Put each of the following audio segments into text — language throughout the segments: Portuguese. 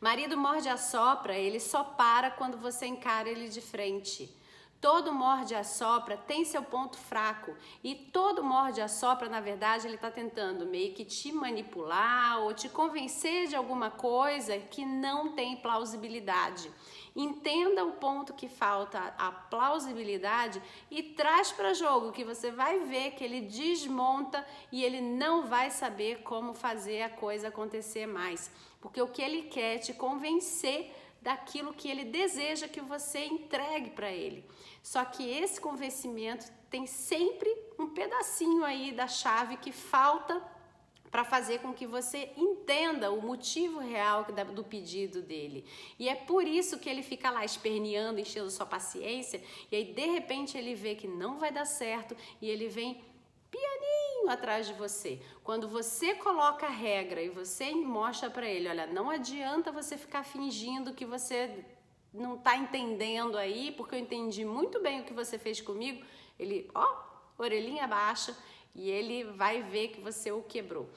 Marido morde a sopra, ele só para quando você encara ele de frente. Todo morde a sopra tem seu ponto fraco e todo morde a sopra, na verdade, ele está tentando meio que te manipular ou te convencer de alguma coisa que não tem plausibilidade. Entenda o ponto que falta a plausibilidade e traz para jogo que você vai ver que ele desmonta e ele não vai saber como fazer a coisa acontecer mais, porque o que ele quer é te convencer daquilo que ele deseja que você entregue para ele. Só que esse convencimento tem sempre um pedacinho aí da chave que falta para fazer com que você entenda o motivo real do pedido dele. E é por isso que ele fica lá esperneando, enchendo sua paciência, e aí de repente ele vê que não vai dar certo e ele vem pianinho atrás de você. Quando você coloca a regra e você mostra para ele, olha, não adianta você ficar fingindo que você não está entendendo aí, porque eu entendi muito bem o que você fez comigo. Ele, ó, orelhinha baixa, e ele vai ver que você o quebrou.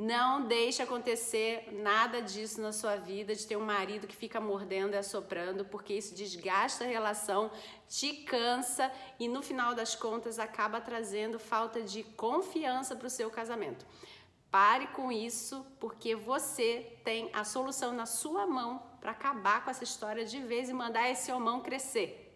Não deixe acontecer nada disso na sua vida, de ter um marido que fica mordendo e assoprando, porque isso desgasta a relação, te cansa e no final das contas acaba trazendo falta de confiança para o seu casamento. Pare com isso, porque você tem a solução na sua mão para acabar com essa história de vez e mandar esse homão crescer.